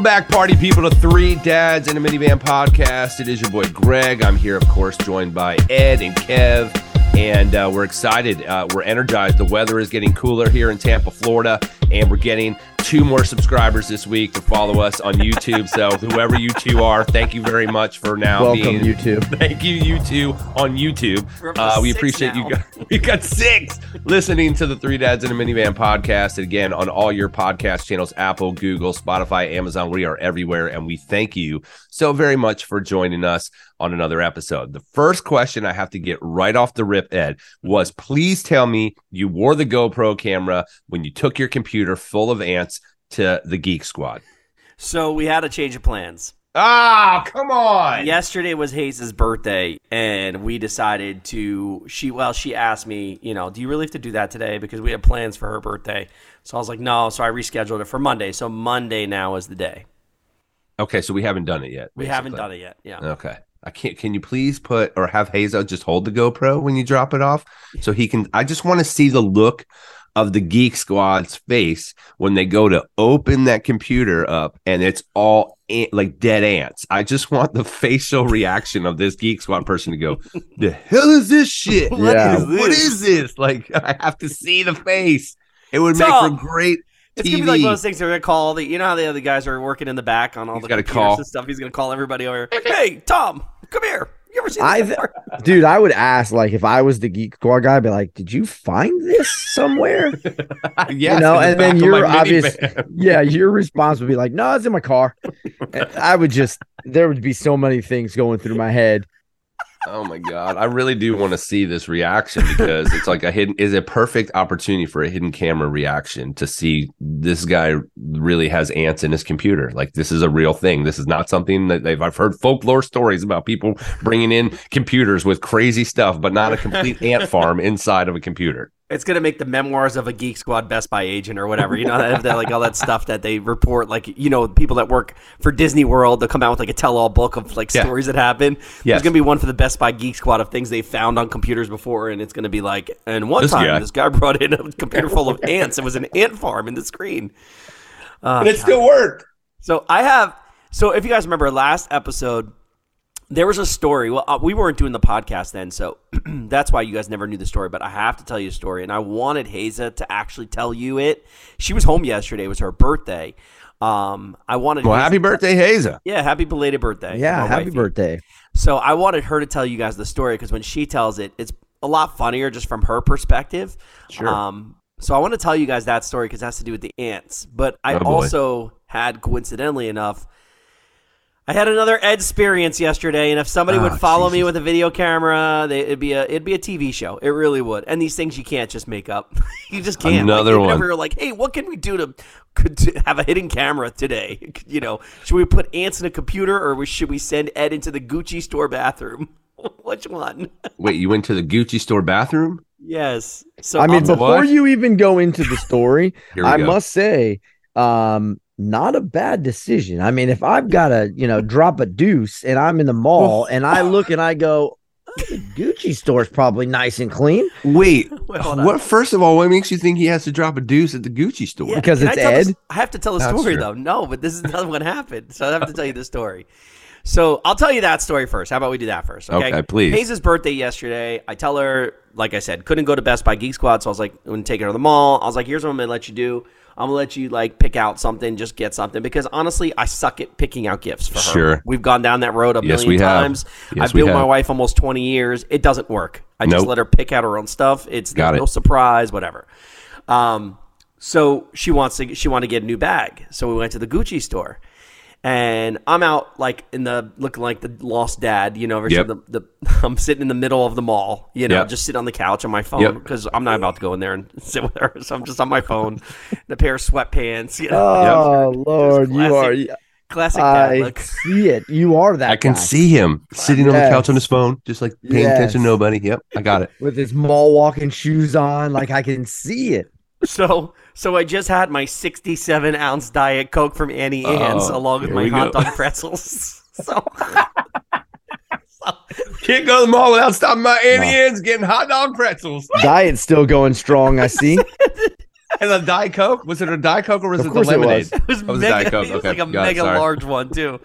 Welcome back, party people, to Three Dads in a Minivan podcast. It is your boy Greg. I'm here, of course, joined by Ed and Kev, and uh, we're excited. Uh, we're energized. The weather is getting cooler here in Tampa, Florida, and we're getting two more subscribers this week to follow us on YouTube. So whoever you two are, thank you very much for now. Welcome, being, YouTube. Thank you, you two on YouTube. We're up to Uh, we appreciate now. you guys. We got six listening to the Three Dads in a Minivan podcast. And again, on all your podcast channels Apple, Google, Spotify, Amazon. We are everywhere. And we thank you so very much for joining us on another episode. The first question I have to get right off the rip, Ed, was please tell me you wore the GoPro camera when you took your computer full of ants to the Geek Squad. So we had a change of plans. Ah, come on. Yesterday was Hayes' birthday, and we decided to. She well, she asked me, you know, do you really have to do that today? Because we had plans for her birthday. So I was like, no. So I rescheduled it for Monday. So Monday now is the day. Okay, so we haven't done it yet. We haven't done it yet. Yeah. Okay. I can't. Can you please put or have Hazel just hold the GoPro when you drop it off, so he can? I just want to see the look of the Geek Squad's face when they go to open that computer up and it's all ant, like dead ants. I just want the facial reaction of this Geek Squad person to go, "The hell is this shit? What Yeah. is this? is this?" Like I have to see the face. It would make for great It's TV. gonna be like one of those things. They're gonna call the. You know how the other guys are working in the back on all He's the computers call. and stuff. He's gonna call everybody over. Hey, Tom, come here. You ever seen this? I've- Dude, I would ask, like, if I was the Geek Squad guy, I'd be like, did you find this somewhere? yeah, you know, in the and then back of your obvious, minivan. yeah, your response would be like, no, it's in my car. I would just, there would be so many things going through my head. Oh my god, I really do want to see this reaction because it's like a hidden is a perfect opportunity for a hidden camera reaction to see this guy really has ants in his computer. Like this is a real thing. This is not something that they've I've heard folklore stories about people bringing in computers with crazy stuff, but not a complete ant farm inside of a computer. It's gonna make the memoirs of a Geek Squad Best Buy agent or whatever. You know, that, that, like all that stuff that they report. Like you know, people that work for Disney World, they'll come out with like a tell-all book of like Yeah. stories that happen. Yes. There's gonna be one for the Best Buy Geek Squad of things they found on computers before, and it's gonna be like, and one This time guy. this guy brought in a computer full of ants. It was an ant farm in the screen. Oh, But it God. still worked. So I have. So if you guys remember last episode, there was a story. Well, uh, we weren't doing the podcast then, so that's why you guys never knew the story. But I have to tell you a story, and I wanted Haza to actually tell you it. She was home yesterday; it was her birthday. Um, I wanted. Well, Haza- happy birthday, Haza. Yeah, happy belated birthday. Yeah, happy wifey. birthday. So I wanted her to tell you guys the story because when she tells it, it's a lot funnier just from her perspective. Sure. Um, so I want to tell you guys that story because it has to do with the ants. But I Oh, also had, coincidentally enough, I had another Ed experience yesterday, and if somebody Ah, would follow me with a video camera, they, it'd be a it'd be a TV show. It really would. And these things you can't just make up. you just can't. Another like, one. whenever You're like, hey, what can we do to, could, to have a hidden camera today? You know, should we put ants in a computer, or should we send Ed into the Gucci store bathroom? Which one? Wait, you went to the Gucci store bathroom? yes. So I mean, before What? you even go into the story, I go. must say, um, not a bad decision. I mean, if I've got to, you know, drop a deuce and I'm in the mall and I look and I go, "Oh, the Gucci store's probably nice and clean Wait, Wait, what? First of all, what makes you think he has to drop a deuce at the Gucci store? Yeah, Because it's I Ed? this- I have to tell the That's story true. though. No, but this is not what happened. So I have to tell you the story. So I'll tell you that story first. How about we do that first? Okay, Okay, please. Hayes' birthday yesterday. I tell her, like I said, couldn't go to Best Buy Geek Squad, so I was like, I'm gonna take her to the mall. I was like, here's what I'm gonna let you do. I'm gonna let you like pick out something, just get something because honestly, I suck at picking out gifts for her. Sure. We've gone down that road a Yes, million we have. times. Yes, I've been with my wife almost 20 years. It doesn't work. I just let her pick out her own stuff. It's Got no it. surprise, whatever. Um, so she wants to she wanted to get a new bag. So we went to the Gucci store. And I'm out like in the looking like the lost dad, you know. Ever Yep. the, the I'm sitting in the middle of the mall, you know, Yep. just sitting on the couch on my phone Yep. because I'm not about to go in there and sit with her. So I'm just on my phone, in a pair of sweatpants, you know, Oh Lord, you classic- are. classic dad I look. see it. You are that. I can guy. see him sitting on the couch on his phone, just like paying Yes. attention to nobody. Yep, I got it. with his mall walking shoes on. Like I can see it. So, so I just had my 67 ounce diet coke from Auntie Anne's Oh, along with my hot go. dog pretzels. So, Can't go to the mall without stopping by Auntie No. Anne's getting hot dog pretzels. Diet's still going strong. I see. And a Diet Coke? Was it a Diet Coke or was Of it the course it lemonade? was. It was, Oh, it was a mega. Diet Coke. It was Okay, like a got mega sorry. large one too.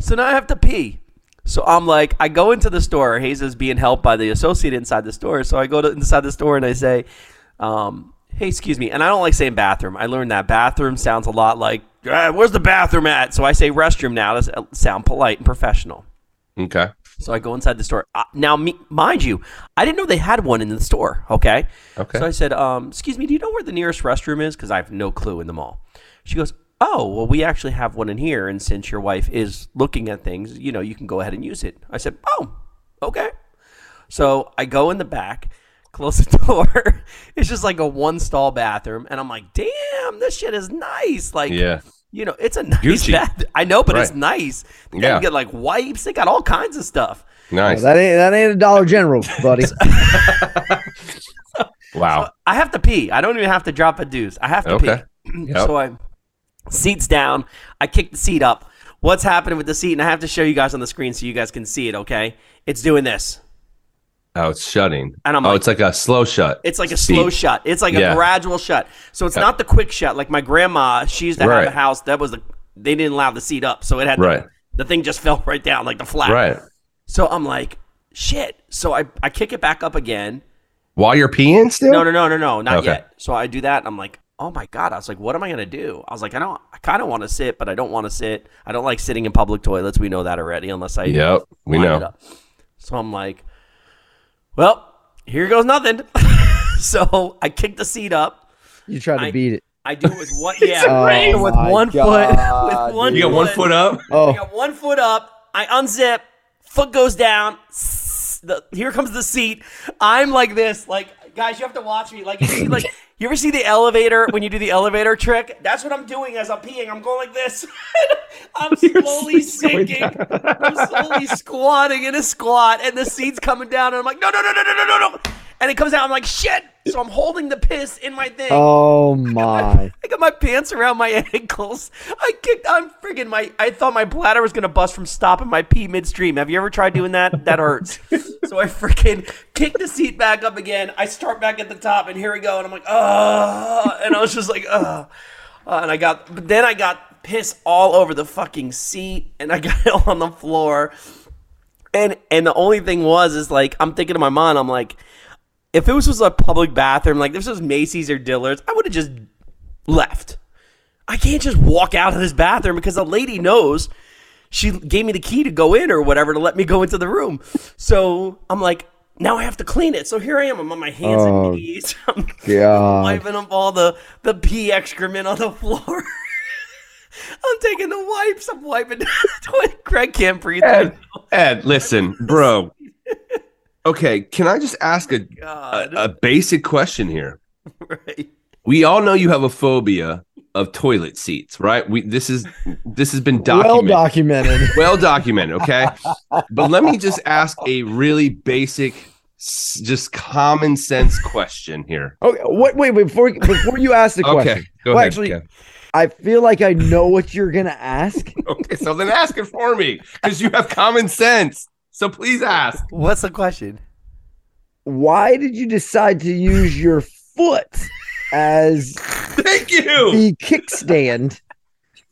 So now I have to pee. So I'm like, I go into the store. Hayes is being helped by the associate inside the store. So I go to inside the store and I say, um, "Hey, excuse me." And I don't like saying bathroom. I learned that bathroom sounds a lot like, "Ah, "Where's the bathroom at?" So I say restroom now to s- sound polite and professional. Okay. So I go inside the store. Uh, now, me, mind you, I didn't know they had one in the store. Okay. Okay. So I said, um, "Excuse me, do you know where the nearest restroom is?" Because I have no clue in the mall. She goes, "Oh, well, we actually have one in here, and since your wife is looking at things, you know, you can go ahead and use it." I said, "Oh, okay." So I go in the back, close the door. it's just like a one stall bathroom, and I'm like, "Damn, this shit is nice!" Like, Yeah. you know, it's a nice Gucci. bath. I know, but it's nice. They Yeah. yeah. get like wipes. They got all kinds of stuff. Nice. that ain't that ain't a Dollar General, buddy. wow. I have to pee. I don't even have to drop a deuce. I have to Okay. pee. Yep. So I seats down. I kick the seat up. What's happening with the seat? And I have to show you guys on the screen so you guys can see it. Okay, it's doing this. Oh, it's shutting. And I'm oh, like- it's like a slow shut. It's like a Speed. slow shut. It's like Yeah. a gradual shut. So it's Yeah. not the quick shut like my grandma. She used to Right. have a house that was the they didn't allow the seat up, so it had Right. the, the thing just fell right down like the flat. Right. So I'm like, shit. So I I kick it back up again. While you're peeing still? No, no, no, no, no, not Okay. yet. So I do that, and I'm like, oh my god. I was like, what am I gonna do? I was like, I don't. I kind of want to sit, but I don't want to sit. I don't like sitting in public toilets. We know that already, unless I. Yep. We know. So I'm like, well, here goes nothing. so I kick the seat up. You tried to I- beat it. I do it with one. Yeah, Oh with one God, foot. With one. You got one foot up? I Oh, got one foot up. I unzip. Foot goes down. The, here comes the seat. I'm like this. Like guys, you have to watch me. Like you see, like you ever see the elevator when you do the elevator trick? That's what I'm doing as I'm peeing. I'm going like this. I'm slowly sinking. I'm slowly squatting in a squat, and the seat's coming down, and I'm like, no, no, no, no, no, no, no, no. And it comes out. I'm like, shit. So I'm holding the piss in my thing. oh my! I got my pants around my ankles. I kicked. I'm friggin' my. I thought my bladder was gonna bust from stopping my pee midstream. Have you ever tried doing that? That hurts. so I freaking kick the seat back up again. I start back at the top, and here we go. And I'm like, oh, and I was just like, oh, and I got. But then I got piss all over the fucking seat, and I got it on the floor. And and the only thing was is like I'm thinking to my mind, I'm like, if it was just a public bathroom, like this was Macy's or Dillard's, I would have just left. I can't just walk out of this bathroom because the lady knows she gave me the key to go in or whatever to let me go into the room. So I'm like, now I have to clean it. So here I am. I'm on my hands Oh, and knees. I'm God. wiping up all the the pee excrement on the floor. I'm taking the wipes. I'm wiping. Greg can't breathe. Ed, Ed, listen, bro. Okay, can I just ask a, a, a basic question here? right. We all know you have a phobia of toilet seats, right? We this is this has been documented. Well documented. documented. well documented, okay? but let me just ask a really basic just common sense question here. Okay, wait, wait, wait, before before you ask the question. Okay, go Well, ahead. actually- Kev. I feel like I know what you're gonna ask. Okay, so then ask it for me because you have common sense. So please ask. What's the question? Why did you decide to use your foot as Thank you. the kickstand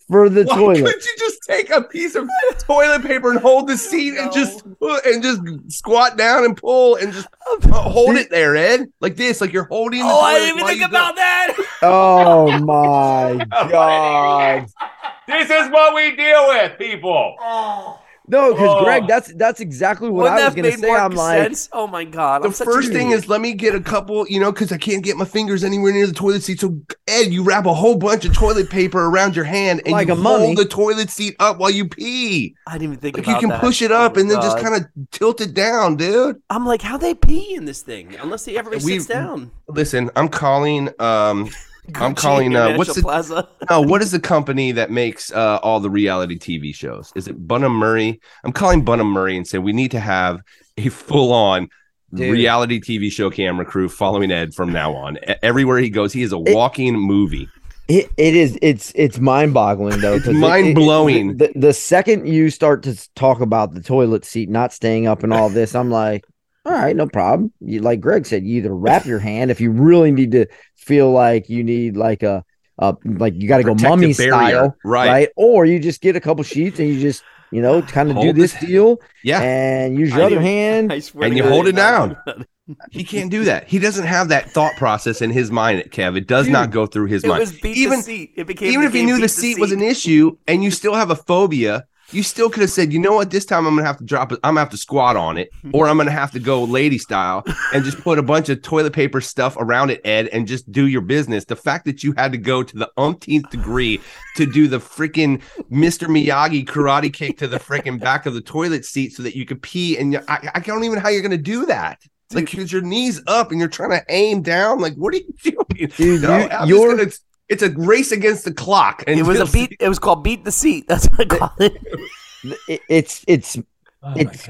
for the toilet? Why toilet? couldn't you just take a piece of toilet paper and hold the seat and just and just squat down and pull and just uh, hold it there, Ed? Like this, like you're holding. The Oh, I toilet didn't even think you about that. Oh my god! This is what we deal with, people. Oh, No, because Oh. Greg, that's that's exactly what wouldn't I was gonna say. I'm like, sense? Oh my god! The I'm such a first thing idiot. is let me get a couple, you know, because I can't get my fingers anywhere near the toilet seat. So Ed, you wrap a whole bunch of toilet paper around your hand and Like you a mummy. hold the toilet seat up while you pee. I didn't even think Like you can that. push it Oh up my and then just kind of tilt it down, dude. I'm like, how they pee in this thing? Unless they everybody We- sits down. Listen, I'm calling. Um, I'm calling. Uh, what's the Plaza? no? What is the company that makes uh, all the reality TV shows? Is it Bunim Murray? I'm calling Bunim Murray and say we need to have a full on. Dude. Reality TV show camera crew following Ed from now on. Everywhere he goes, he is a It- walking movie. it, it is it's it's mind boggling though. It's 'cause it- mind-blowing. it- the, the second you start to talk about the toilet seat not staying up and all this, I'm like, All right, no problem. You like Greg said, you either wrap your hand if you really need to feel like you need like a, a like you got to go mummy barrier, style, right. right? Or you just get a couple sheets and you just you know kind of do this it. deal Yeah. and use I your other do- hand. I swear And you God, hold it down. He can't do that. He doesn't have that thought process in his mind, Kev. It does Dude, not go through his It mind. was beat even the seat. It became even if he became knew beat the seat was an issue and you still have a phobia, you still could have said, you know what, this time I'm gonna have to drop it. I'm gonna have to squat on it, or I'm gonna have to go lady style and just put a bunch of toilet paper stuff around it, Ed, and just do your business. The fact that you had to go to the umpteenth degree to do the freaking Mr. Miyagi karate kick to the freaking back of the toilet seat so that you could pee, and you- I, I don't even know how you're gonna do that. Like, because your knees up and you're trying to aim down. Like, what are you doing? Dude, No, you, gonna- it's a race against the clock. And It was a just- beat. It was called beat the seat. That's what I call it. It- it's it's Oh It's-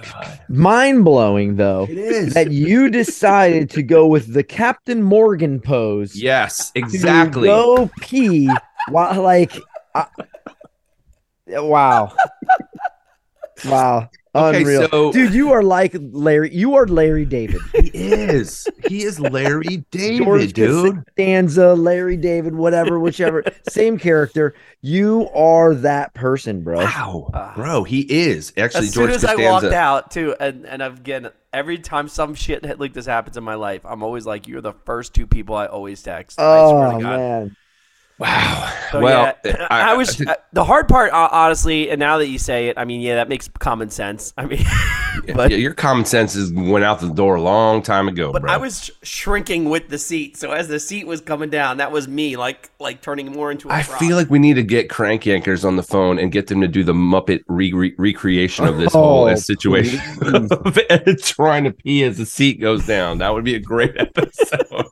mind blowing though It is. that you decided to go with the Captain Morgan pose. yes, exactly. Go pee while like, I- wow, wow, Okay, unreal, so- dude. You are like Larry. You are Larry David. He is. He is Larry David, George dude. Costanza, Larry David, whatever, whichever, same character. You are that person, bro. Wow, Ah. bro, he is actually as soon George as I Costanza. walked out too, and and again, every time some shit like this happens in my life, I'm always like, "You're the first two people I always text." I swear Oh to God. man, Wow. So, well, yeah, I, was I- uh, the hard part, uh, honestly. And now that you say it, I mean, yeah, that makes common sense. I mean, but yeah, your common sense is went out the door a long time ago, but bro. I was sh- shrinking with the seat. So as the seat was coming down, that was me, like like turning more into a I frog. feel like we need to get crank yankers on the phone and get them to do the Muppet re- re- recreation of this whole Oh, situation trying to pee as the seat goes down. That would be a great episode.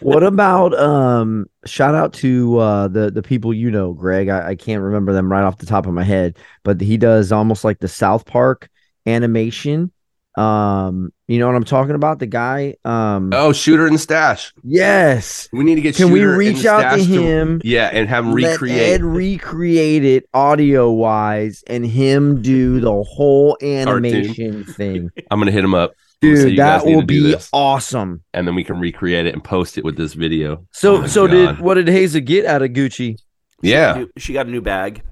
What about um? Shout out to uh the the people you know, Greg. I, I can't remember them right off the top of my head, but he does almost like the South Park animation. Um, you know what I'm talking about? The guy. Um, oh, shooter and stash. yes. We need to get. Can we Shooter and reach out to him? yeah, and have him recreate. Ed recreate it audio wise, and him do the whole animation thing. I'm gonna hit him up, Dude, you that will be awesome. and then we can recreate it and post it with this video. So, Oh so God. did what did Haza get out of Gucci? She got Yeah. new- she got a new bag,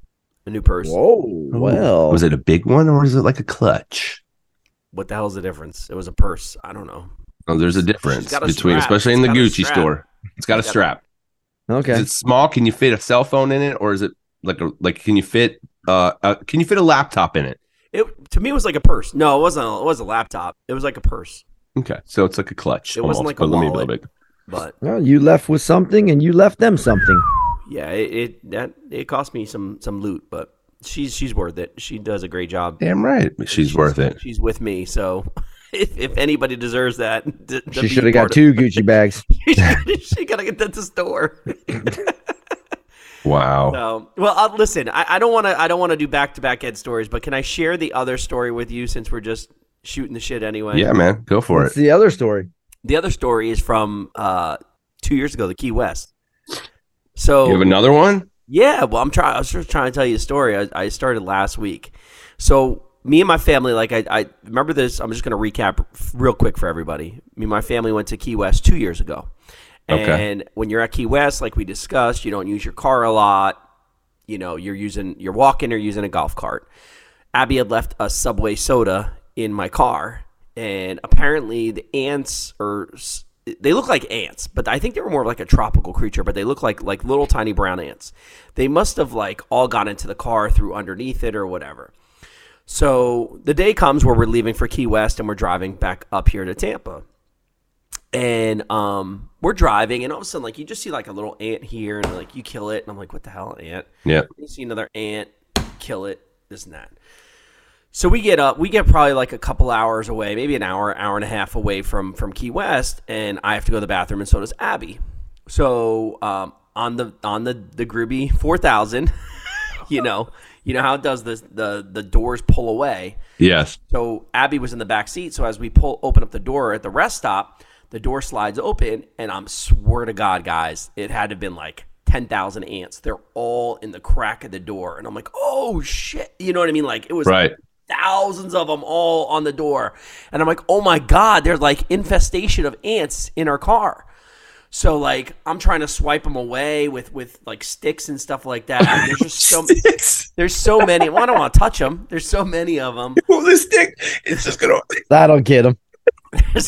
a new purse. Whoa, well, was it a big one or was it like a clutch? What the hell's the difference? It was a purse. I don't know. Oh, there's a difference a between, strap. especially in It's the Gucci store. It's got a It's got a- strap. okay? Is it small? Can you fit a cell phone in it, or is it like a like? Can you fit uh, uh can you fit a laptop in it? It to me it was like a purse. No, it wasn't. A, it was a laptop. It was like a purse. Okay, so it's like a clutch. It wasn't like a but let me wallet. build. But Well, you left with something, and you left them something. yeah, it, it that it cost me some some loot, but she's she's worth it. She does a great job. Damn right, she's, worth it. She's with me, so if, if anybody deserves that, to, to She should have got two Gucci bags. she gotta get that to store. Wow. So, well, uh, listen, I, I don't want to. I don't want to do back to back Ed stories, but can I share the other story with you since we're just shooting the shit anyway? Yeah, man, go for What's it. the other story? The other story is from uh, two years ago, the Key West. So You have another one? yeah, well, I'm trying. I was just trying to tell you a story. I, I started last week. So me and my family, like I, I remember this. I'm just going to recap real quick for everybody. Me and my family went to Key West two years ago. Okay. And when you're at Key West, like we discussed, you don't use your car a lot. You know, you're using you're walking or using a golf cart. Abby had left a Subway soda in my car, and apparently the ants or they look like ants, but I think they were more like a tropical creature. But they look like like little tiny brown ants. They must have like all got into the car through underneath it or whatever. So the day comes where we're leaving for Key West and we're driving back up here to Tampa. And um, we're driving, and all of a sudden, like you just see like a little ant here, and like you kill it, and I'm like, "What the hell, ant?" Yeah. You see another ant, kill it, this and that. So we get up, we get probably like a couple hours away, maybe an hour, hour and a half away from from Key West, and I have to go to the bathroom, and so does Abby. So um, on the on the the four thousand, you know, you know how it does this, the the doors pull away. Yes. So Abby was in the back seat. So as we pull open up the door at the rest stop, the door slides open, and I'm swear to God, guys, it had to have been like ten thousand ants. They're all in the crack of the door, and I'm like, oh shit, you know what I mean? Like it was Right. thousands of them all on the door. And I'm like, oh my God, there's like infestation of ants in our car. So like I'm trying to swipe them away with with like sticks and stuff like that. And there's just so Sticks. there's so many. Well, I don't want to touch them. There's so many of them. Well, this stick, it's just gonna. That'll get him.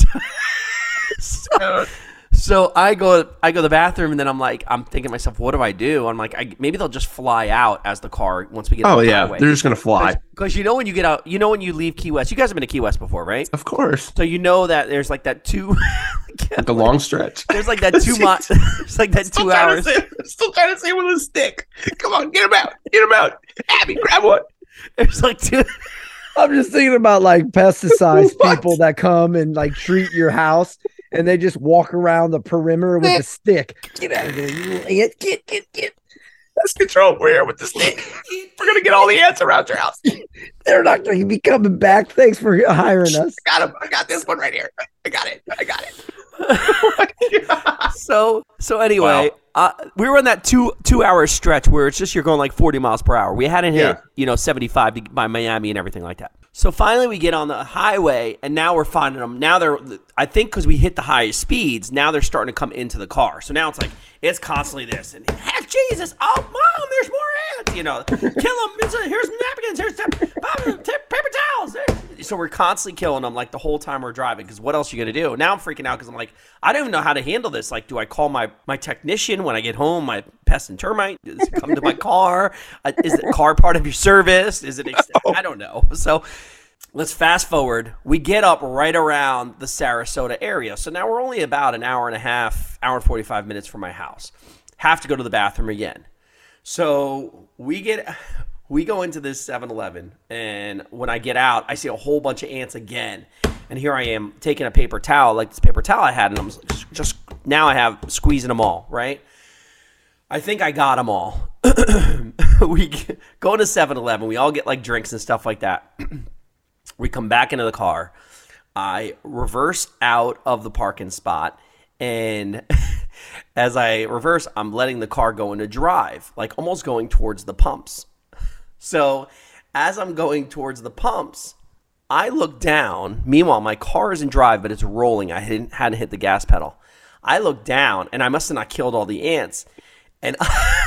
so, so I go I go to the bathroom and then I'm like I'm thinking to myself, what do I do? I'm like, I, maybe they'll just fly out as the car once we get. Out. Oh on the yeah, highway. they're just gonna fly. Because you know when you get out, you know when you leave Key West. You guys have been to Key West before, right? Of course, So you know that there's like that two. like a long stretch. there's like that two mi- it's like that Still two trying hours. to say- still trying to say with a stick. Come on, get him out. Get him out. Abby, grab one. There's like two. I'm just thinking about like pesticides people that come and like treat your house and they just walk around the perimeter with a stick. Get out of there, you little ant. Get, get, get. Let's control. We're here with the stick. We're gonna get all the ants around your house. They're not going to be coming back. Thanks for hiring us. I got him. I got this one right here. I got it. I got it. So so anyway, uh, we were on that two two hour stretch where it's just you're going like 40 miles per hour. We hadn't hit Yeah. you know 75 by Miami and everything like that. So finally we get on the highway and now we're finding them. Now they're I think because we hit the highest speeds. Now they're starting to come into the car. So now it's like it's constantly this and heck Jesus, oh mom, there's more ants. You know, kill them. A, here's napkins. Here's paper towels. So we're constantly killing them like the whole time we're driving. Because what else are you gonna do? Now I'm freaking out because I'm like, I don't even know how to handle this. Like, do I call my my technician when I get home? My pest and termite does it come to my car? Uh, is the car part of your service? Is it? Ex- I don't know. So. Let's fast forward. We get up right around the Sarasota area. So now we're only about an hour and a half, hour and 45 minutes from my house. Have to go to the bathroom again. So we get we go into this 7-Eleven and when I get out, I see a whole bunch of ants again. And here I am taking a paper towel, like this paper towel I had, and I'm just now I have squeezing them all, right? I think I got them all. we go to 7-Eleven, we all get like drinks and stuff like that. we come back into the car. I reverse out of the parking spot and as I reverse, I'm letting the car go into drive, like almost going towards the pumps. So, as I'm going towards the pumps, I look down. Meanwhile, my car is in drive, but it's rolling. I hadn't, hadn't hit the gas pedal. I look down, and I must have not killed all the ants. And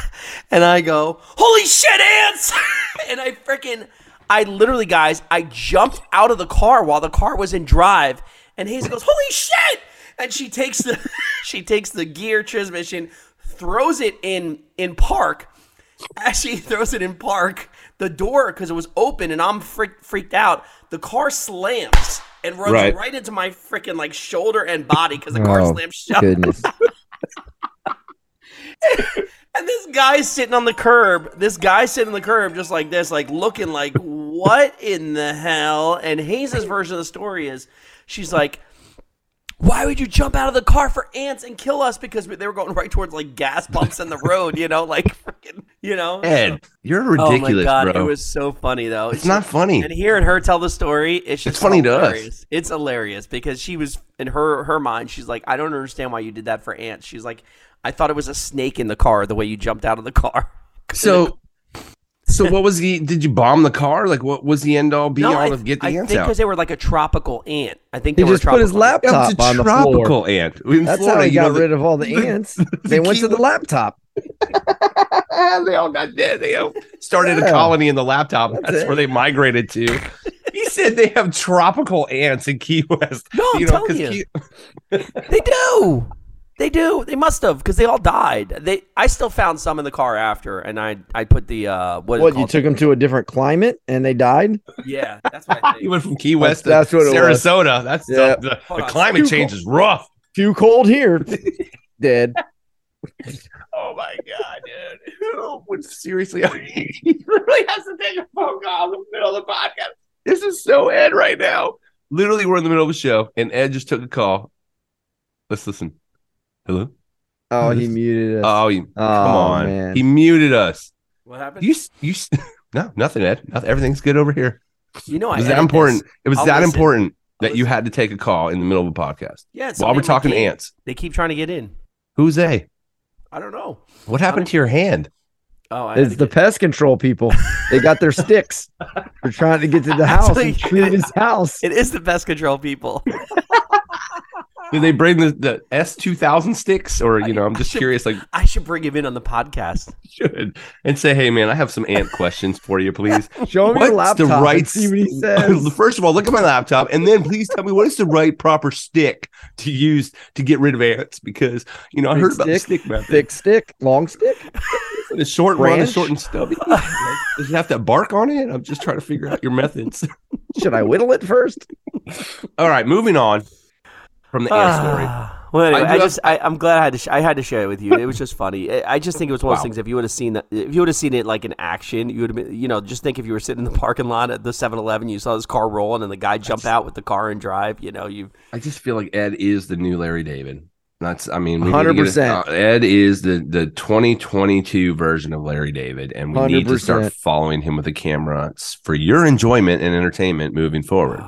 and I go, "Holy shit, ants!" and I freaking, I literally, guys, I jumped out of the car while the car was in drive, and Hazel goes, "Holy shit!" And she takes the she takes the gear transmission, throws it in in park. As she throws it in park, the door because it was open and I'm freaked freaked out. The car slams and runs Right. right, into my freaking like shoulder and body because the car Oh, slams shut. Goodness. And this guy's sitting on the curb. This guy's sitting on the curb just like this, like looking like, what in the hell? And Hayes' version of the story is she's like, why would you jump out of the car for ants and kill us? Because they were going right towards like gas pumps in the road, you know, like freaking, you know. Ed, you're ridiculous, oh my god, bro. it was so funny though. it's not funny. And hearing her tell the story, it's just It's funny to us. hilarious. It's hilarious because she was in her her mind. She's like, I don't understand why you did that for ants. She's like, I thought it was a snake in the car the way you jumped out of the car. So, so what was the? Did you bomb the car? Like, what was the end all be all I, to get the I ants think because they were like a tropical ant. I think He they were just put his tropical ants. Yeah, laptop it's a on the tropical floor. ant. In That's Florida, how he you know, got the- rid of all the the- ants. the They went to the laptop. they all got dead. They all started a colony in the laptop. That's, That's where they migrated to. he said they have tropical ants in Key West. No, I'm you know, telling 'cause you. Key- They do. They do. They must have because they all died. They. I still found some in the car after, and I I put the uh what, is it What, you took them to a different climate and they died? Yeah, that's what I he think. went from Key West that's to what it was. Sarasota. That's Yeah. the, the, the on. climate change cold. is rough. Too cold here. Dead. Oh my god, dude! Who would seriously? he really has to take a phone call in the middle of the podcast. This is so Ed right now. Literally, we're in the middle of a show, and Ed just took a call. Let's listen. Hello. Oh, he muted us. Oh, you, Oh, come on! man. He muted us. What happened? You, you. No, nothing, Ed. Nothing, everything's good over here. You know, It I was that important. this. It was I'll that listen. important I'll that you listen. had to take a call in the middle of a podcast Yeah, while we're talking gate, ants. They keep trying to get in. Who's they? I don't know. What happened to your hand? Oh, I It's the get- pest control people. They got their sticks. They're trying to get to the house and Actually, treat his house. it is the pest control people. Do they bring the, the S two thousand sticks, or you know, I'm just should- curious, like I should bring him in on the podcast. should and say, hey man, I have some ant questions for you, please. Show him your What's the laptop right see what he says. First of all, look at my laptop, and then please tell me what is the right proper stick to use to get rid of ants? Because you know I Big heard about the stick, stick method. Thick stick, long stick. The short one, the short and stubby. Like, does it have to bark on it? I'm just trying to figure out your methods. Should I whittle it first? all right, moving on from the ant story. Ah. Well, anyway, I I, do have- just I, I'm glad I had to sh- I had to share it with you. It was just funny. I I just think it was one of Wow. those things. If you would have seen that, if you would have seen it like in action, you would have been. You know, just think if you were sitting in the parking lot at the 7-Eleven, you saw this car rolling, and the guy jump out with the car and drive. You know, you I just feel like Ed is the new Larry David. That's, I mean, we need to get 100%. uh, Ed is the the 2022 version of Larry David, and we need to start following him with a camera for your enjoyment and entertainment moving forward.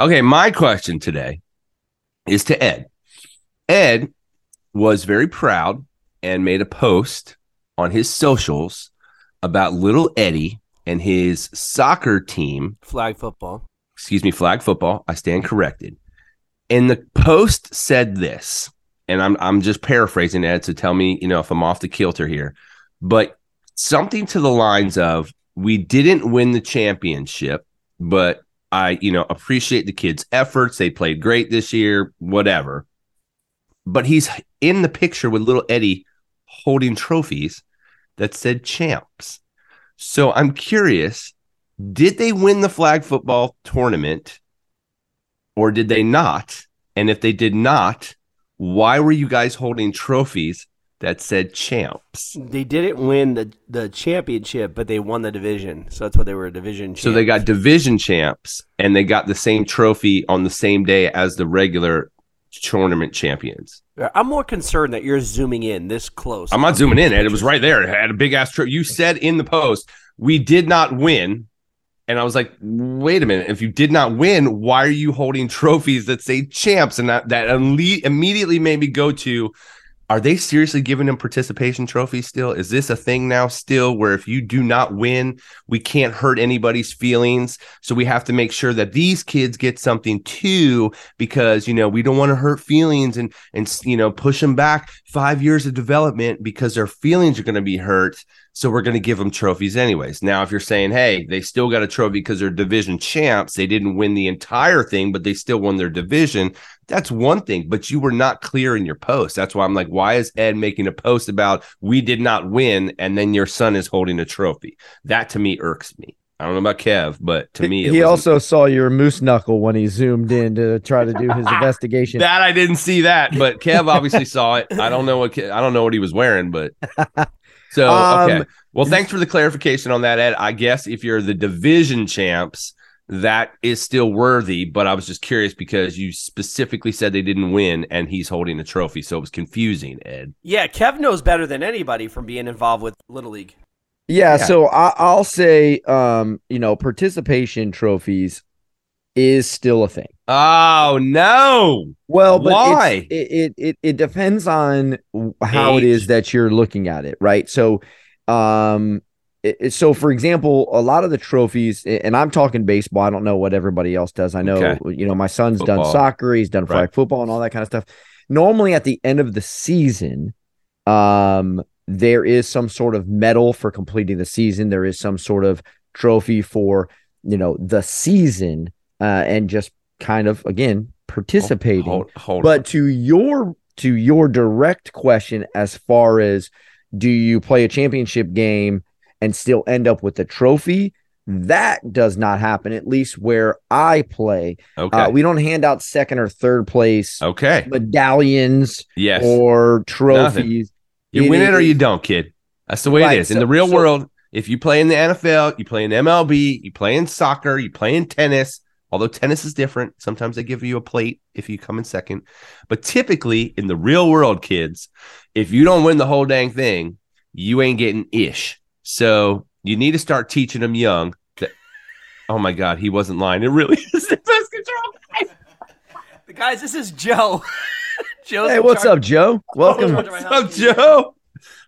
Okay, my question today is to Ed. Ed was very proud and made a post on his socials about little Eddie and his soccer team flag football. excuse me, flag football. I stand corrected. And the post said this, and I'm I'm just paraphrasing Ed, so tell me, you know, if I'm off the kilter here, but something to the lines of we didn't win the championship, but I, you know, appreciate the kids' efforts. They played great this year, whatever. But he's in the picture with little Eddie holding trophies that said champs. So I'm curious, did they win the flag football tournament or did they not? And if they did not, why were you guys holding trophies that said champs? They didn't win the the championship, but they won the division. So that's what they were a division. champ. So they got division champs and they got the same trophy on the same day as the regular tournament champions. I'm more concerned that you're zooming in this close. I'm not zooming in, Ed. It was right there. It had a big ass trophy. You said in the post, we did not win. And I was like, wait a minute. If you did not win, why are you holding trophies that say champs? And that, that imme- immediately made me go to, are they seriously giving them participation trophies still? Is this a thing now still where if you do not win, we can't hurt anybody's feelings? So we have to make sure that these kids get something too, because, you know, we don't want to hurt feelings and, and, you know, push them back five years of development because their feelings are going to be hurt. So we're going to give them trophies anyways. Now, if you're saying, hey, they still got a trophy because they're division champs, they didn't win the entire thing, but they still won their division. That's one thing, but you were not clear in your post. That's why I'm like, why is Ed making a post about we did not win and then your son is holding a trophy? That to me irks me. I don't know about Kev, but to me, he also saw your moose knuckle when he zoomed in to try to do his investigation. that I didn't see that, but Kev obviously saw it. I don't know what I don't know what he was wearing, but so okay. Um, Well, thanks for the clarification on that, Ed. I guess if you're the division champs, that is still worthy. But I was just curious because you specifically said they didn't win, and he's holding a trophy, so it was confusing, Ed. Yeah, Kev knows better than anybody from being involved with Little League. Yeah, Yeah. so I, I'll say, um, you know, participation trophies is still a thing. Oh no! Well, but Why? It, it it it depends on how it is that you're looking at it, right? So, um, it- so for example, a lot of the trophies, and I'm talking baseball. I don't know what everybody else does. I know, Okay. you know, my son's done soccer, he's done flag Right. football, and all that kind of stuff. Normally, at the end of the season, um, there is some sort of medal for completing the season. There is some sort of trophy for you know the season, uh, and just kind of again participating. Hold, hold But to your to your direct question, as far as do you play a championship game and still end up with a trophy? That does not happen. At least where I play, okay, uh, we don't hand out second or third place okay, medallions yes. or trophies. You It win it or you don't, kid. That's the way Right, it is. In so- the real so- world, if you play in the NFL, you play in MLB, you play in soccer, you play in tennis, although tennis is different. Sometimes they give you a plate if you come in second. But typically in the real world, kids, if you don't win the whole dang thing, you ain't getting ish. So you need to start teaching them young that, oh my God, he wasn't lying. It really is the best control. Guys, this is Joe. Joe's Hey, what's charge- up, Joe? Oh, Welcome. Welcome. What's up, Joe?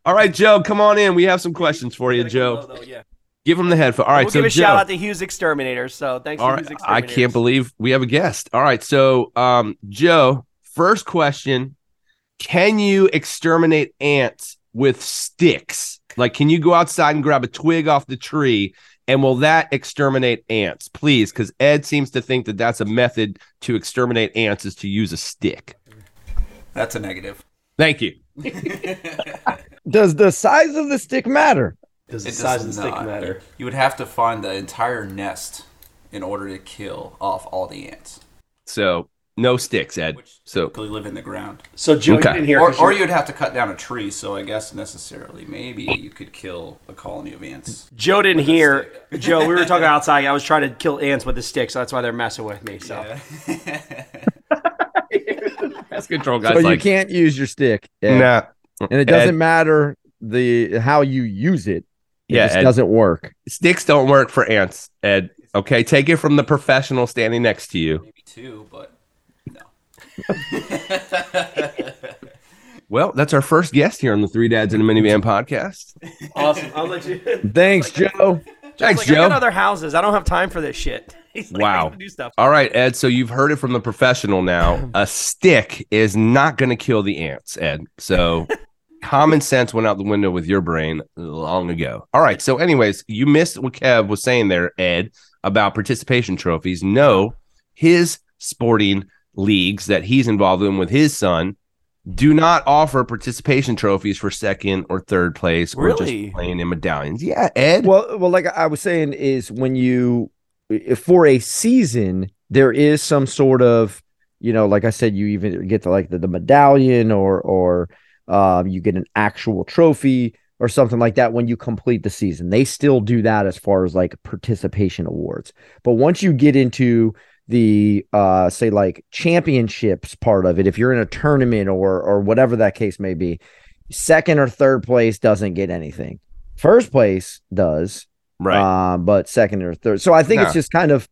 All right, Joe, come on in. We have some questions for you, Joe. Yeah. Give him the headphone. All right, we'll so give a Joe, shout out to Hughes Exterminators. So thanks all to right, Hughes I can't believe we have a guest. All right, so um, Joe, first question: Can you exterminate ants with sticks? Like, can you go outside and grab a twig off the tree, and will that exterminate ants? Please, because Ed seems to think that that's a method to exterminate ants is to use a stick. That's a negative. Thank you. Does the size of the stick matter? Does the It size does of the stick not. matter? You would have to find the entire nest in order to kill off all the ants, So no sticks, Ed. which So typically live in the ground. So Joe, Okay. you didn't hear. Or you're- you'd have to cut down a tree. So I guess necessarily, maybe you could kill a colony of ants. Joe didn't hear. Joe, we were talking outside. I was trying to kill ants with a stick, so that's why they're messing with me. So that's control guys so like you can't use your stick. Ed. nah. And it doesn't matter the how you use it. It Yeah, just Ed. doesn't work. Sticks don't work for ants, Ed. Okay, take it from the professional standing next to you. maybe two, but no. Well, that's our first guest here on the Three Dads in a Minivan podcast. awesome. I'll let you. Thanks, Joe. Thanks, like, I Joe. got other houses. I don't have time for this shit. Like, Wow. stuff. All right, Ed. So you've heard it from the professional now. A stick is not going to kill the ants, Ed. So common sense went out the window with your brain long ago. All right. So, anyways, you missed what Kev was saying there, Ed, about participation trophies. No, his sporting leagues that he's involved in with his son do not offer participation trophies for second or third place or Really? just playing in medallions. Yeah, Ed. Well, well, like I was saying, is when you for a season there is some sort of, you know, like I said, you even get to like the, the medallion or or um, you get an actual trophy or something like that when you complete the season. They still do that as far as like participation awards. But once you get into the uh say like championships part of it, if you're in a tournament or or whatever that case may be, second or third place doesn't get anything. First place does, right. um, but second or third. So I think No. it's just kind of,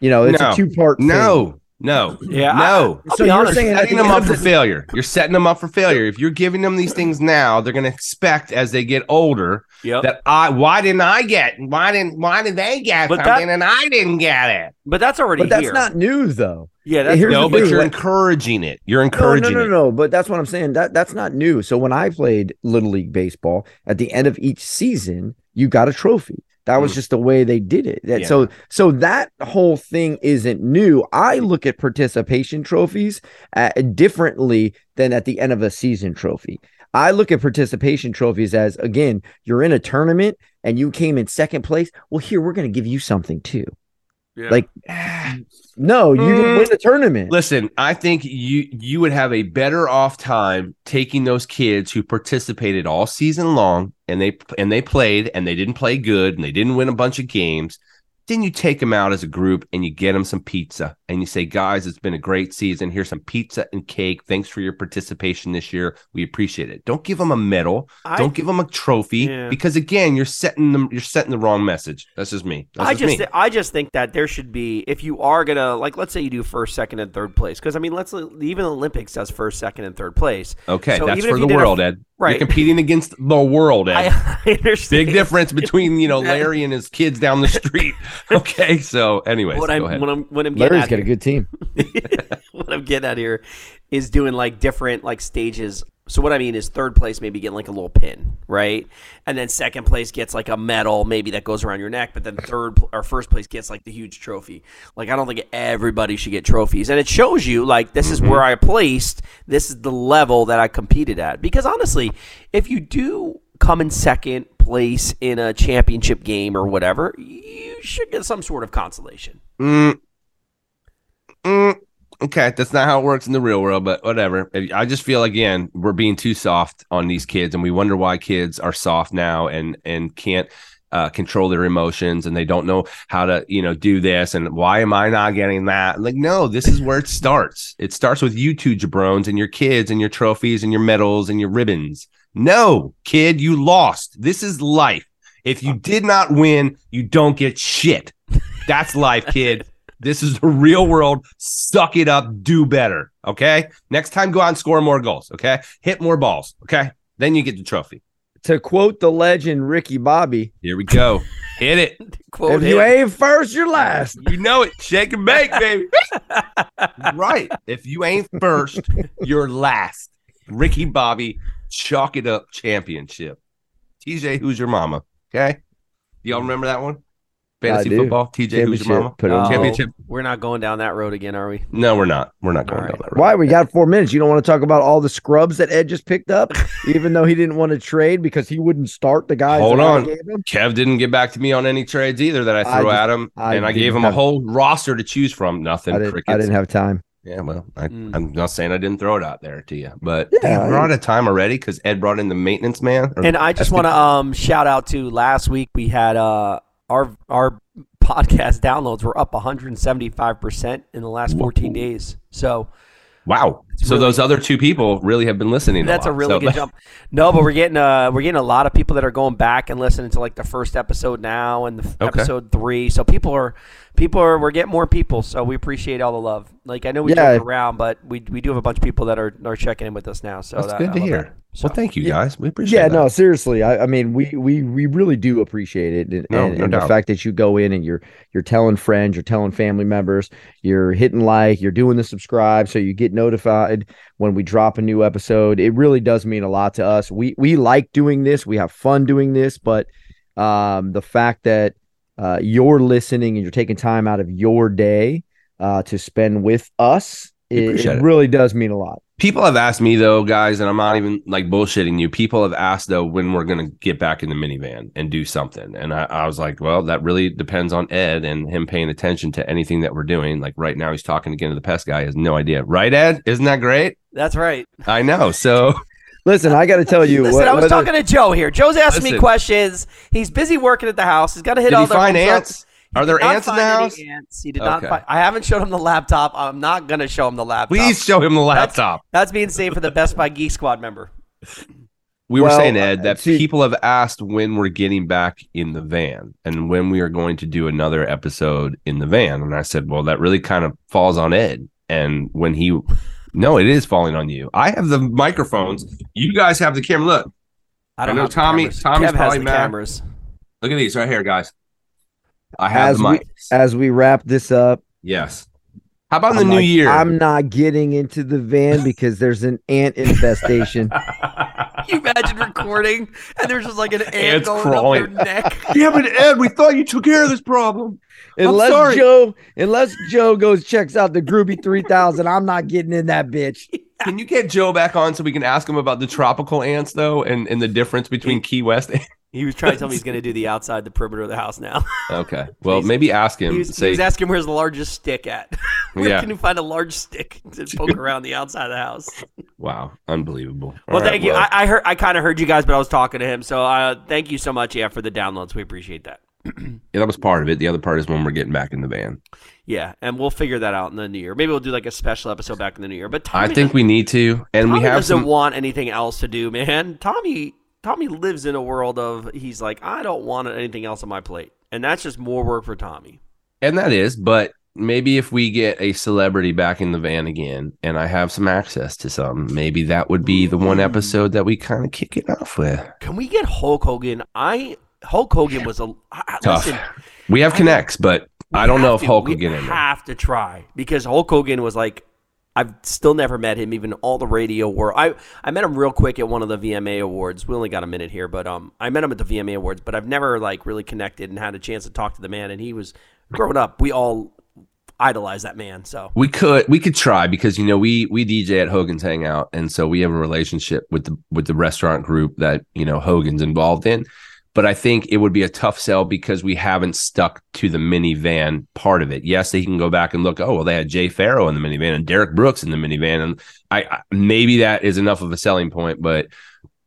you know, it's No. a two part. no, no, Yeah, no. I'll So you're honest. saying setting them up for failure. You're setting them up for failure. If you're giving them these things now, they're going to expect as they get older Yep. that I why didn't I get why didn't why did they get But that- something and I didn't get it? but that's already But that's not news though. yeah, that's Here's no, but thing, you're like- encouraging it. You're No, encouraging no, no, it. no. But that's what I'm saying. That that's not new. So when I played little league baseball, at the end of each season, you got a trophy. That was Mm. just the way they did it. That, Yeah. So so that whole thing isn't new. I look at participation trophies uh, differently than at the end of a season trophy. I look at participation trophies as again, you're in a tournament and you came in second place. Well, here we're going to give you something too. Like, no, you Mm. win the tournament. Listen, I think you you would have a better off time taking those kids who participated all season long and they and they played and they didn't play good and they didn't win a bunch of games. Then you take them out as a group and you get them some pizza and you say, guys, it's been a great season. Here's some pizza and cake. Thanks for your participation this year. We appreciate it. Don't give them a medal. I, Don't give them a trophy Yeah. because again, you're setting them. You're setting the wrong message. That's just me. That's I just just, me. I just think that there should be, if you are gonna, like, let's say you do first, second, and third place, because I mean, let's even the Olympics does first, second, and third place. Okay, So that's for the did a- world, Ed. Right. You're competing against the world, Ed. I, I understand. Big difference between you know Larry and his kids down the street. Okay, so anyways, What go I'm, ahead. what I'm, what I'm getting Larry's at got a good team. what I'm getting at here is doing like different like stages. So what I mean is third place maybe getting like a little pin, right? And then second place gets like a medal maybe that goes around your neck, but then third or first place gets like the huge trophy. Like I don't think everybody should get trophies. And it shows you like this is where I placed, this is the level that I competed at. Because honestly, if you do come in second place in a championship game or whatever, you should get some sort of consolation. Mm. Mm. Okay, that's not how it works in the real world, but whatever. I just feel again we're being too soft on these kids, and we wonder why kids are soft now and and can't uh, control their emotions, and they don't know how to you know do this, and why am I not getting that? Like, no, this is where it starts. It starts with you two jabrones and your kids and your trophies and your medals and your ribbons. No, kid, you lost. This is life. If you did not win, you don't get shit. That's life, kid. This is the real world. Suck it up. Do better. Okay. Next time, go out and score more goals. Okay. Hit more balls. Okay. Then you get the trophy. to quote the legend Ricky Bobby, Here we go. Hit it. Quote if you him. ain't first, you're last. You know it. Shake and bake, baby. right. If you ain't first, you're last. Ricky Bobby, chalk it up championship. TJ, who's your mama? Okay. Y'all remember that one? Fantasy football. TJ, who's your Championship, mama? put it on. Oh, Championship. We're not going down that road again, are we? No, we're not. We're not going All down right. that road. Why? We got four minutes. You don't want to talk about all the scrubs that Ed just picked up, even though he didn't want to trade because he wouldn't start the guys. Hold on. Kev didn't get back to me on any trades either that I I threw just- at him, I and I gave him a whole roster to choose from. Nothing. I didn't, crickets. I didn't have time. Yeah, well, I, Mm. I'm not saying I didn't throw it out there to you, but Yeah, damn, we're out of time already because Ed brought in the maintenance man. Or- And I just want to um shout out to last week we had uh our our podcast downloads were up 175 percent in the last 14 days. So wow. So really- those other two people really have been listening. that's a lot. really So good jump. No, but we're getting uh we're getting a lot of people that are going back and listening to like the first episode now and the Okay. episode three. So people are people are we're getting more people. So we appreciate all the love. Like I know we Yeah. joke around, but we we do have a bunch of people that are are checking in with us now. So That's that, good to hear. that. So, Well, thank you guys. We appreciate. It. Yeah, that. no, seriously. I, I mean, we we we really do appreciate it, and, No, and, no and the fact that you go in and you're you're telling friends, you're telling family members, you're hitting like, you're doing the subscribe, so you get notified when we drop a new episode. It really does mean a lot to us. We we like doing this, we have fun doing this, but um, the fact that uh, you're listening and you're taking time out of your day uh, to spend with us, it, it it. really does mean a lot. People have asked me though, guys, and I'm not even like bullshitting you. People have asked though when we're gonna get back in the minivan and do something, and I, I was like, well, that really depends on Ed and him paying attention to anything that we're doing. Like right now, he's talking again to the pest guy. He has no idea, right, Ed? Isn't that great? That's right. I know. So Listen, I got to tell you, Listen, what- I was whether- talking to Joe here. Joe's asking me questions. He's busy working at the house. He's got to hit did all he the find rooms up. ants? Are there ants in find the house? ants. He did not find. I haven't showed him the laptop. I'm not gonna show him the laptop. Please show him the laptop. That's being saved for the Best Buy Geek Squad member. We were Well, saying, Ed, uh, that see- people have asked when we're getting back in the van and when we are going to do another episode in the van. And I said, well, that really kind of falls on Ed. And when he, no, it is falling on you. I have the microphones. You guys have the camera. Look, I don't I know have Tommy- Tommy's Kev has probably the mad. cameras. look at these right here, guys. I have As the we- as we wrap this up. yes. How about the I'm new like, year? I'm not getting into the van because there's an ant infestation. Can you imagine recording and there's just like an ant Ants going crawling. up their neck? yeah, but Ed, we thought you took care of this problem. I'm unless sorry. Joe, unless Joe goes checks out the Groovy 3000, I'm not getting in that bitch. Can you get Joe back on so we can ask him about the tropical ants, though, and, and the difference between Key West and He was trying to tell me he's going to do the outside, the perimeter of the house now. Okay. Well, maybe ask him. He was, he was asking where's the largest stick at. Where Yeah. can you find a large stick to poke around the outside of the house? wow, unbelievable. Well, All right, thank you. well, I, I heard. I kind of heard you guys, but I was talking to him. So uh, thank you so much, yeah, for the downloads. We appreciate that. yeah, that was part of it. The other part is when we're getting back in the van. Yeah, and we'll figure that out in the new year. Maybe we'll do like a special episode back in the new year. But Tommy I think we need to, and Tommy we have doesn't some. want anything else to do, man. Tommy Tommy lives in a world of he's like I don't want anything else on my plate, and that's just more work for Tommy. And that is, but maybe if we get a celebrity back in the van again, and I have some access to some, maybe that would be the one episode that we kind of kick it off with. Can we get Hulk Hogan? I Hulk Hogan was a I- Tough. listen. We have I- connects, but I don't know if to- Hulk we get in there. Have to try because Hulk Hogan was like, I've still never met him, even all the radio world. I I met him real quick at one of the VMA awards. We only got a minute here, but um, I met him at the VMA awards, but I've never like really connected and had a chance to talk to the man. And he was growing up. We all idolize that man. So We could we could try because you know we we DJ at Hogan's Hangout and so we have a relationship with the with the restaurant group that you know Hogan's involved in. But I think it would be a tough sell because we haven't stuck to the minivan part of it. Yes, they can go back and look. Oh well, they had Jay Farrow in the minivan and Derek Brooks in the minivan, and I, I maybe that is enough of a selling point, but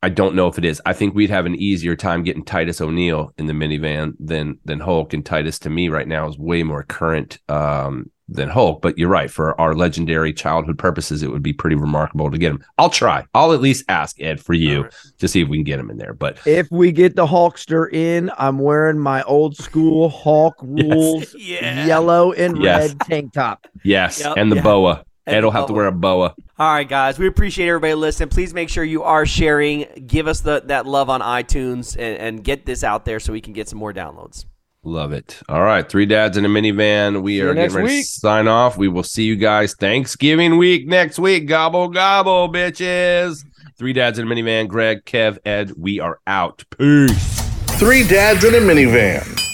I don't know if it is. I think we'd have an easier time getting Titus O'Neil in the minivan than than Hulk. And Titus to me right now is way more current um, than Hulk. But you're right. For our legendary childhood purposes, it would be pretty remarkable to get him. I'll try. I'll at least ask Ed for you All right. to see if we can get him in there. But If we get the Hulkster in, I'm wearing my old school Hulk Yes. rules Yeah. yellow and Yes. red tank top. yes, Yep, and the yeah. boa. Ed will have to wear a boa. All right, guys. We appreciate everybody listening. Please make sure you are sharing. Give us the that love on iTunes and, and get this out there so we can get some more downloads. Love it. All right, three dads in a minivan. We you are next getting ready week. to sign off. We will see you guys Thanksgiving week next week. Gobble gobble, bitches. Three dads in a minivan. Greg, Kev, Ed. We are out. Peace. Three Dads in a Minivan.